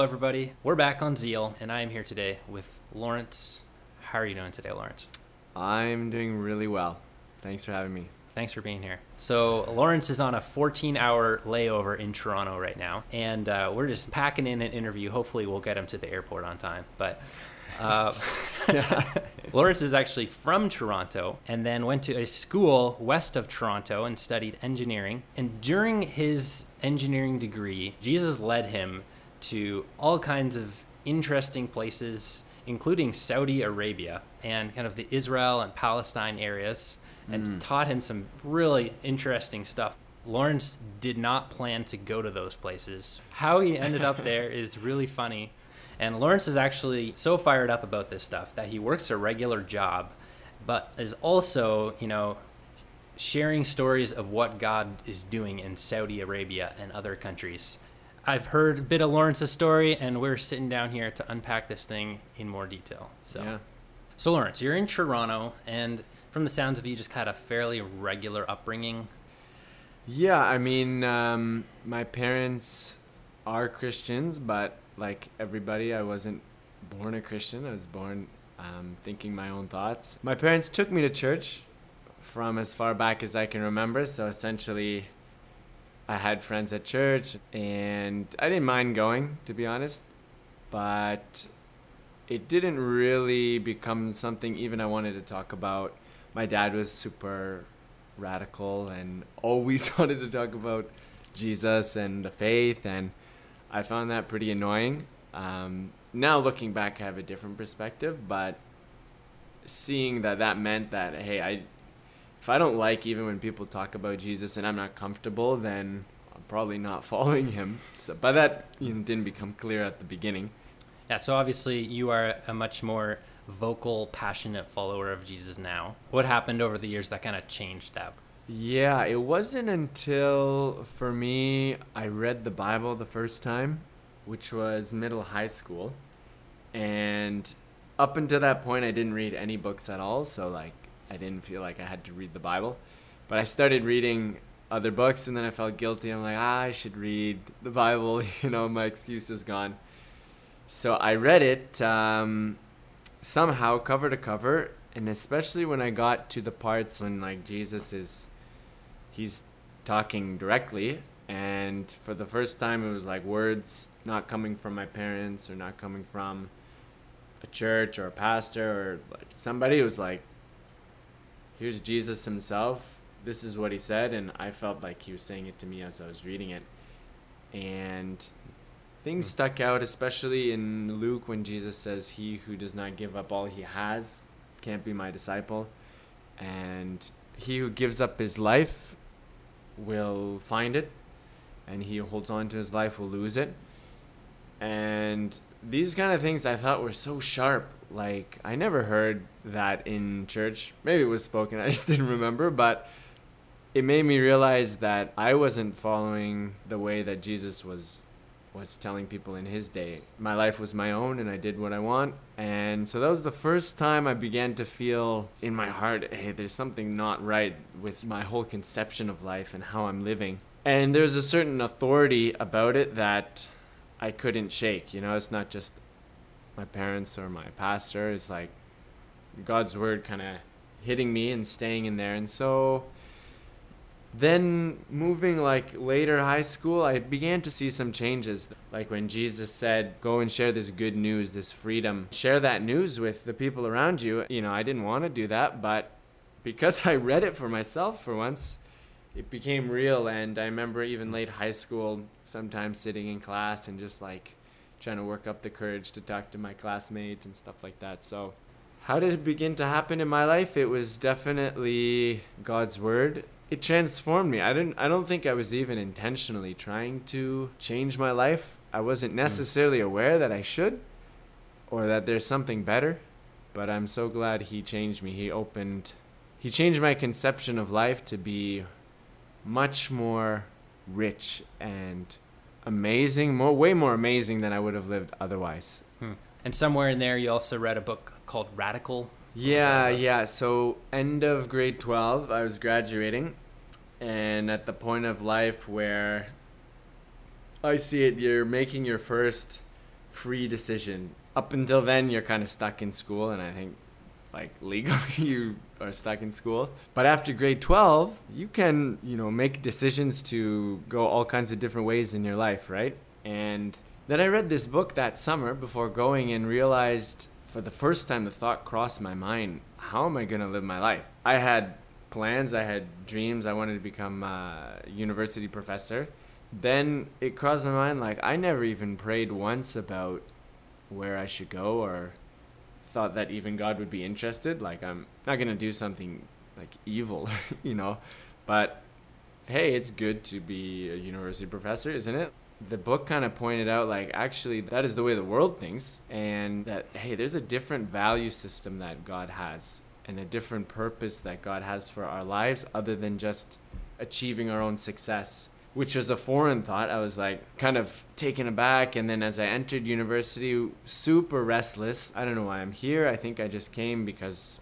Hello, everybody. We're back on Zeal, and I am here today with Lawrence. How are you doing today, Lawrence? I'm doing really well. Thanks for having me. Thanks for being here. So, Lawrence is on a 14 hour layover in Toronto right now, and uh, we're just packing in an interview. Hopefully, we'll get him to the airport on time. But uh, Lawrence is actually from Toronto and then went to a school west of Toronto and studied engineering. And during his engineering degree, Jesus led him to all kinds of interesting places, including Saudi Arabia and kind of the Israel and Palestine areas, and mm. taught him some really interesting stuff. Lawrence did not plan to go to those places. How he ended up there is really funny. And Lawrence is actually so fired up about this stuff that he works a regular job, but is also, you know, sharing stories of what God is doing in Saudi Arabia and other countries. I've heard a bit of Lawrence's story, and we're sitting down here to unpack this thing in more detail. So, Yeah. so Lawrence, you're in Toronto, and from the sounds of it, you just had a fairly regular upbringing. Yeah, I mean, um, my parents are Christians, but like everybody, I wasn't born a Christian. I was born um, thinking my own thoughts. My parents took me to church from as far back as I can remember. So essentially, I had friends at church, and I didn't mind going, to be honest. But it didn't really become something even I wanted to talk about. My dad was super radical and always wanted to talk about Jesus and the faith, and I found that pretty annoying. Um, now looking back, I have a different perspective, but seeing that that meant that hey, I if I don't like even when people talk about Jesus and I'm not comfortable, then probably not following him. So, but that you know, didn't become clear at the beginning. Yeah, so obviously you are a much more vocal, passionate follower of Jesus now. What happened over the years that kind of changed that? Yeah, it wasn't until for me I read the Bible the first time, which was middle high school. And up until that point I didn't read any books at all, so like I didn't feel like I had to read the Bible. But I started reading other books and then I felt guilty. I'm like, ah, I should read the Bible, you know, my excuse is gone. So I read it um, somehow cover to cover, and especially when I got to the parts when like Jesus is he's talking directly and for the first time it was like words not coming from my parents or not coming from a church or a pastor or like somebody it was like here's Jesus himself this is what he said and I felt like he was saying it to me as I was reading it. And things hmm. stuck out especially in Luke when Jesus says he who does not give up all he has can't be my disciple. And he who gives up his life will find it and he who holds on to his life will lose it. And these kind of things i thought were so sharp like i never heard that in church. Maybe it was spoken i just didn't remember but it made me realize that i wasn't following the way that jesus was was telling people in his day. My life was my own and I did what I want. And so that was the first time I began to feel in my heart, hey, there's something not right with my whole conception of life and how I'm living. And there's a certain authority about it that I couldn't shake. You know, it's not just my parents or my pastor, it's like God's word kind of hitting me and staying in there. And so then moving like later high school i began to see some changes. Like when jesus said go and share this good news this freedom. Share that news with the people around you. You know i didn't want to do that but because i read it for myself for once it became real. And i remember even late high school sometimes sitting in class and just like trying to work up the courage to talk to my classmates and stuff like that. So how did it begin to happen in my life? It was definitely god's word it transformed me. I didn't I don't think I was even intentionally trying to change my life. I wasn't necessarily aware that I should or that there's something better, but I'm so glad he changed me. He opened he changed my conception of life to be much more rich and amazing, more way more amazing than I would have lived otherwise. Hmm. And somewhere in there, you also read a book called Radical. Yeah, yeah. So end of grade 12, I was graduating and at the point of life where I see it you're making your first free decision. Up until then, you're kind of stuck in school, and I think like legally you are stuck in school. But after grade 12, you can, you know, make decisions to go all kinds of different ways in your life, right? And then I read this book that summer before going and realized for the first time the thought crossed my mind, how am I going to live my life? I had plans, I had dreams, I wanted to become a university professor. Then it crossed my mind like I never even prayed once about where I should go or thought that even God would be interested. Like I'm not gonna do something like evil, you know. But hey, it's good to be a university professor, isn't it? The book kind of pointed out like actually that is the way the world thinks and that hey, there's a different value system that God has and a different purpose that God has for our lives other than just achieving our own success which was a foreign thought. I was like kind of taken aback. And then as I entered university, super restless. I don't know why I'm here. I think I just came because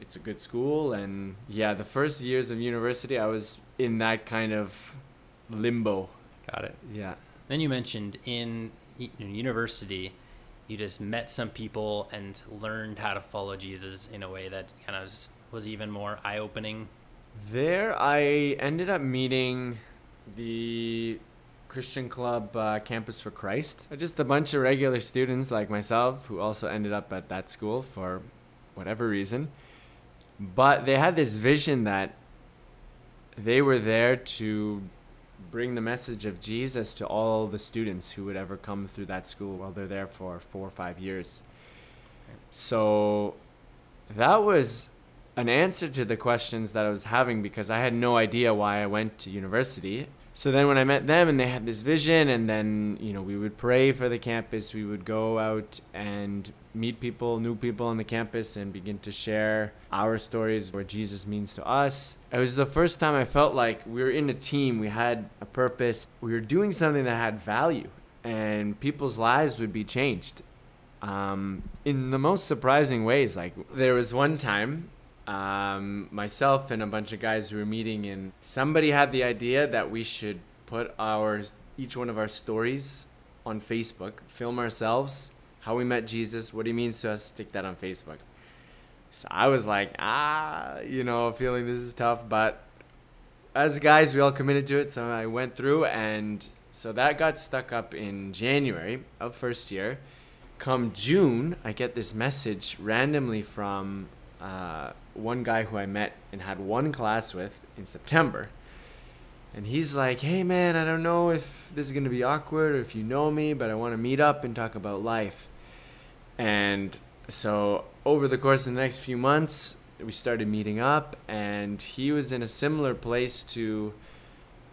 it's a good school. And yeah, the first years of university, I was in that kind of limbo. Got it. Yeah. Then you mentioned in university, you just met some people and learned how to follow Jesus in a way that kind of was even more eye opening. There, I ended up meeting the Christian Club uh, Campus for Christ. Just a bunch of regular students like myself who also ended up at that school for whatever reason. But they had this vision that they were there to bring the message of Jesus to all the students who would ever come through that school while they're there for four or five years. So that was an answer to the questions that I was having because I had no idea why I went to university. So then when I met them and they had this vision and then, you know, we would pray for the campus, we would go out and meet people, new people on the campus and begin to share our stories what Jesus means to us. It was the first time I felt like we were in a team, we had a purpose, we were doing something that had value and people's lives would be changed. Um, in the most surprising ways. Like there was one time um, myself and a bunch of guys who were meeting, and somebody had the idea that we should put our each one of our stories on Facebook, film ourselves, how we met Jesus, what he means to us, stick that on Facebook. So I was like, ah, you know, feeling this is tough, but as guys, we all committed to it. So I went through, and so that got stuck up in January of first year. Come June, I get this message randomly from uh, one guy who I met and had one class with in September. And he's like, hey man, I don't know if this is going to be awkward or if you know me, but I want to meet up and talk about life. And so over the course of the next few months, we started meeting up, and he was in a similar place to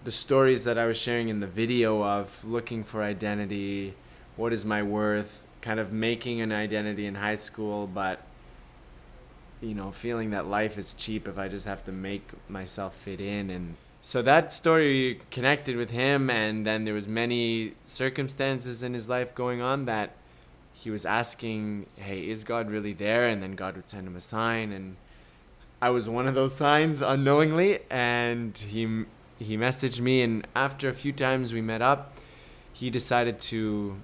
the stories that I was sharing in the video of looking for identity, what is my worth, kind of making an identity in high school, but you know, feeling that life is cheap if I just have to make myself fit in. And so that story connected with him and then there was many circumstances in his life going on that he was asking, "Hey, is God really there?" and then God would send him a sign and I was one of those signs unknowingly. And he he messaged me and after a few times we met up, he decided to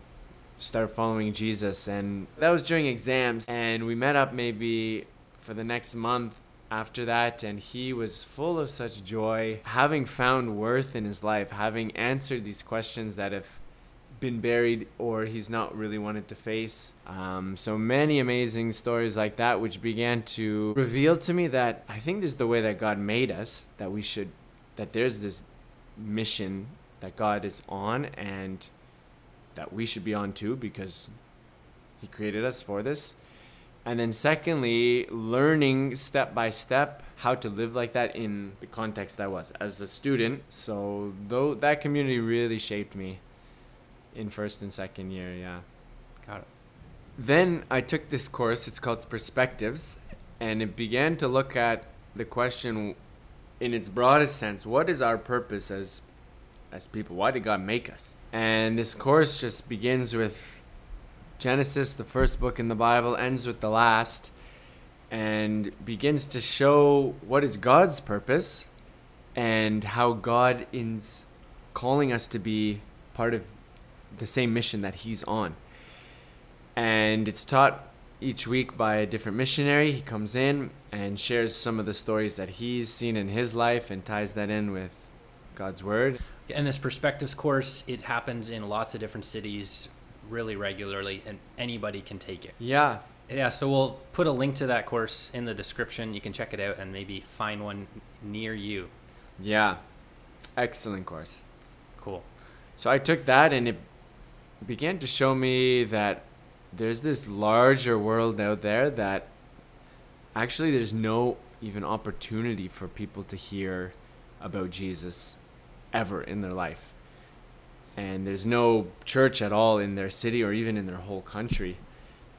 start following Jesus. And that was during exams and we met up maybe for the next month after that and he was full of such joy having found worth in his life having answered these questions that have been buried or he's not really wanted to face. Um, so many amazing stories like that which began to reveal to me that i think this is the way that god made us that we should that there's this mission that god is on and that we should be on too because he created us for this and then secondly learning step by step how to live like that in the context i was as a student. So though that community really shaped me in first and second year yeah. Got it. Then i took this course it's called perspectives and it began to look at the question in its broadest sense what is our purpose as as people? Why did god make us? And this course just begins with Genesis, the first book in the Bible, ends with the last and begins to show what is God's purpose and how God is calling us to be part of the same mission that He's on. And it's taught each week by a different missionary. He comes in and shares some of the stories that he's seen in his life and ties that in with God's word. And this perspectives course, it happens in lots of different cities really regularly, and anybody can take it. Yeah. Yeah, so we'll put a link to that course in the description. You can check it out and maybe find one near you. Yeah. Excellent course. Cool. So I took that and it began to show me that there's this larger world out there that actually there's no even opportunity for people to hear about Jesus ever in their life. And there's no church at all in their city or even in their whole country.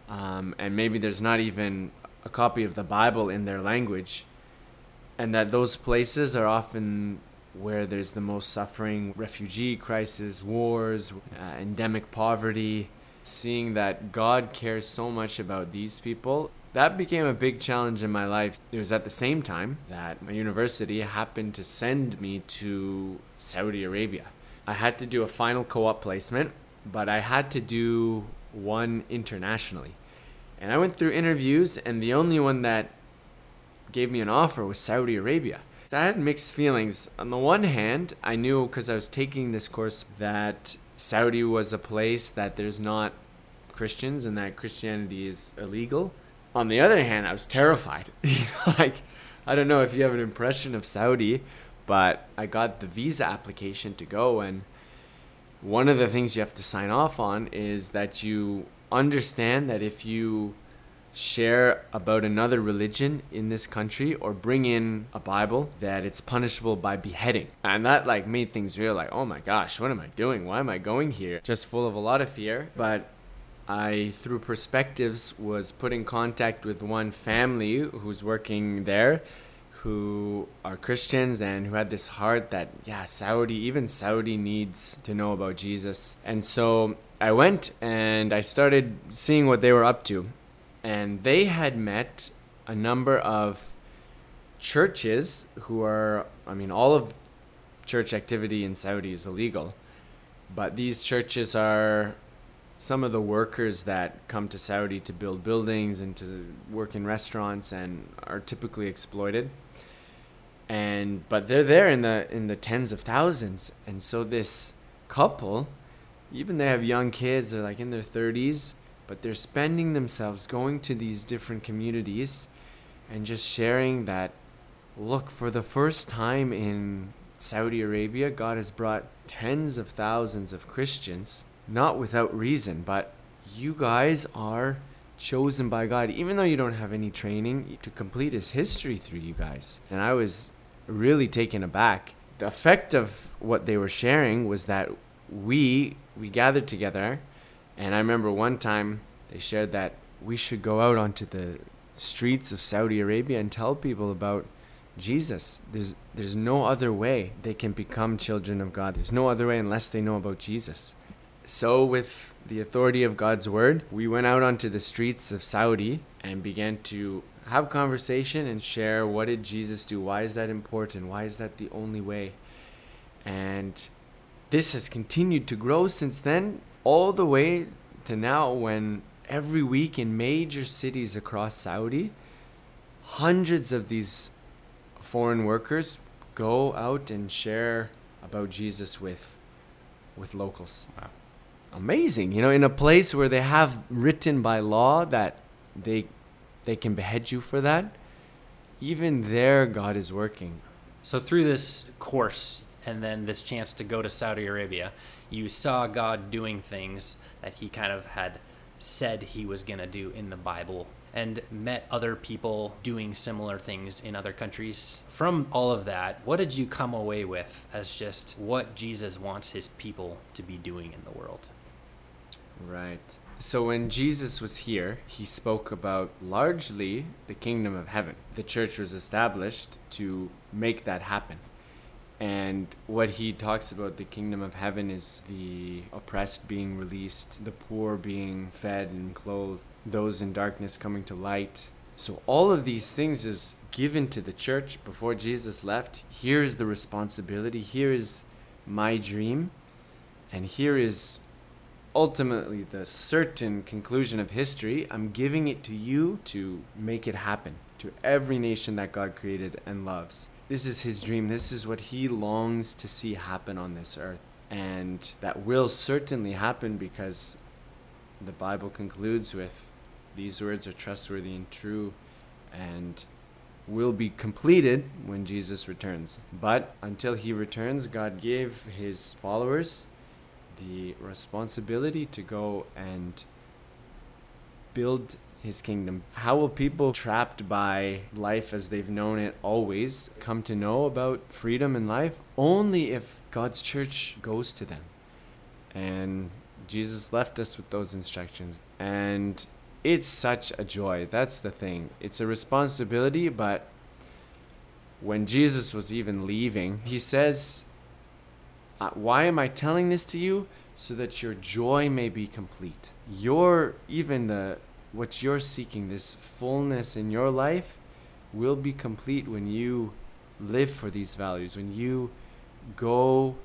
Um, and maybe there's not even a copy of the Bible in their language. And that those places are often where there's the most suffering refugee crisis, wars, uh, endemic poverty. Seeing that God cares so much about these people that became a big challenge in my life. It was at the same time that my university happened to send me to Saudi Arabia. I had to do a final co op placement, but I had to do one internationally. And I went through interviews, and the only one that gave me an offer was Saudi Arabia. I had mixed feelings. On the one hand, I knew because I was taking this course that Saudi was a place that there's not Christians and that Christianity is illegal on the other hand, I was terrified. like, I don't know if you have an impression of Saudi, but I got the visa application to go, and one of the things you have to sign off on is that you understand that if you share about another religion in this country or bring in a bible that it's punishable by beheading. And that like made things real like oh my gosh what am i doing? Why am i going here? Just full of a lot of fear but I, through perspectives, was put in contact with one family who's working there who are Christians and who had this heart that, yeah, Saudi, even Saudi needs to know about Jesus. And so I went and I started seeing what they were up to. And they had met a number of churches who are, I mean, all of church activity in Saudi is illegal. But these churches are some of the workers that come to Saudi to build buildings and to work in restaurants and are typically exploited. And but they're there in the in the tens of thousands. And so this couple, even they have young kids, they're like in their 30s, but they're spending themselves going to these different communities and just sharing that look for the first time in Saudi Arabia, God has brought tens of thousands of Christians not without reason, but you guys are chosen by God, even though you don't have any training, to complete His history through you guys. And I was really taken aback. The effect of what they were sharing was that we we gathered together, and I remember one time they shared that we should go out onto the streets of Saudi Arabia and tell people about Jesus. There's there's no other way they can become children of God. There's no other way unless they know about Jesus. So, with the authority of God's word, we went out onto the streets of Saudi and began to have conversation and share what did Jesus do? Why is that important? Why is that the only way? And this has continued to grow since then, all the way to now when every week in major cities across Saudi, hundreds of these foreign workers go out and share about Jesus with with locals. Wow amazing. You know, in a place where they have written by law that they they can behead you for that, even there God is working. So through this course and then this chance to go to Saudi Arabia, you saw God doing things that he kind of had said he was going to do in the Bible and met other people doing similar things in other countries. From all of that, what did you come away with as just what Jesus wants his people to be doing in the world? Right. So when Jesus was here, he spoke about largely the kingdom of heaven. The church was established to make that happen. And what he talks about the kingdom of heaven is the oppressed being released, the poor being fed and clothed, those in darkness coming to light. So all of these things is given to the church before Jesus left. Here is the responsibility, here is my dream, and here is ultimately the certain conclusion of history. I'm giving it to you to make it happen to every nation that God created and loves. This is his dream. This is what he longs to see happen on this earth. And that will certainly happen because the Bible concludes with these words are trustworthy and true and will be completed when Jesus returns. But until he returns, God gave his followers the responsibility to go and build his kingdom. How will people trapped by life as they've known it always come to know about freedom in life? Only if God's church goes to them. And Jesus left us with those instructions. And it's such a joy. That's the thing. It's a responsibility, but when Jesus was even leaving, he says, uh, Why am I telling this to you? So that your joy may be complete. Your, even the, what you're seeking, this fullness in your life, will be complete when you live for these values, when you go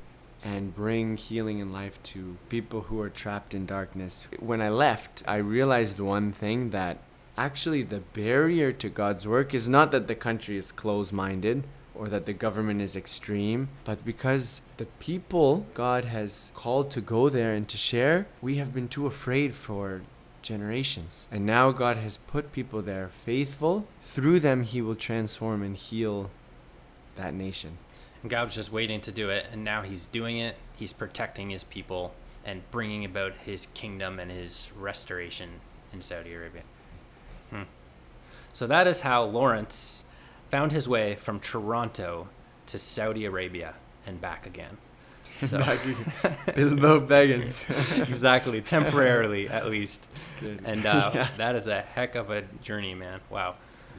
and bring healing and life to people who are trapped in darkness. When I left, I realized one thing that actually the barrier to God's work is not that the country is closed minded or that the government is extreme, but because the people God has called to go there and to share, we have been too afraid for generations. And now God has put people there faithful. Through them, He will transform and heal that nation. And God was just waiting to do it, and now He's doing it. He's protecting His people and bringing about His kingdom and His restoration in Saudi Arabia. Hmm. So that is how Lawrence found his way from Toronto to Saudi Arabia and back again. So. Bilbo Baggins. exactly, temporarily at least. Good. And uh, yeah. that is a heck of a journey, man. Wow.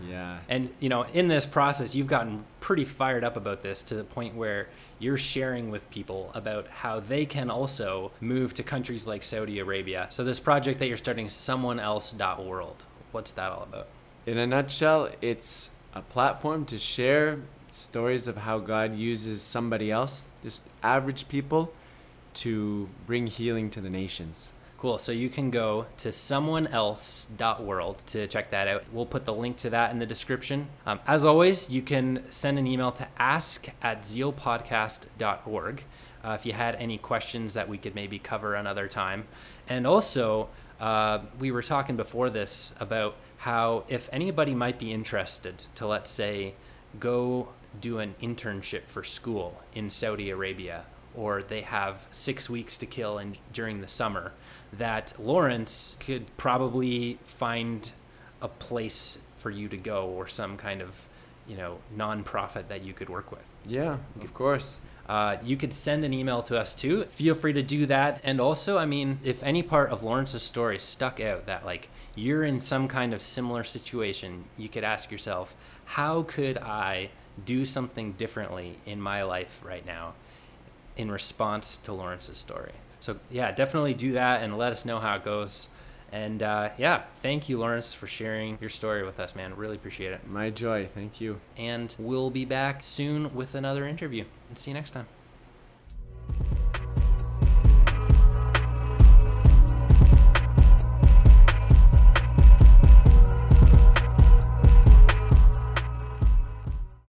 Yeah. And you know, in this process, you've gotten pretty fired up about this to the point where you're sharing with people about how they can also move to countries like Saudi Arabia. So this project that you're starting, someoneelse.world, what's that all about? In a nutshell, it's a platform to share stories of how God uses somebody else, just average people, to bring healing to the nations. Cool. So you can go to someoneelse.world to check that out. We'll put the link to that in the description. Um, as always, you can send an email to ask at zealpodcast.org uh, if you had any questions that we could maybe cover another time. And also, uh, we were talking before this about how if anybody might be interested to, let's say, go do an internship for school in Saudi Arabia, or they have six weeks to kill in, during the summer that Lawrence could probably find a place for you to go or some kind of, you know, nonprofit that you could work with. Yeah, of course. Uh, you could send an email to us too. Feel free to do that. And also, I mean, if any part of Lawrence's story stuck out that like you're in some kind of similar situation, you could ask yourself, how could I do something differently in my life right now in response to Lawrence's story? So yeah, definitely do that and let us know how it goes. And uh, yeah, thank you, Lawrence, for sharing your story with us, man. Really appreciate it. My joy. Thank you. And we'll be back soon with another interview. And see you next time.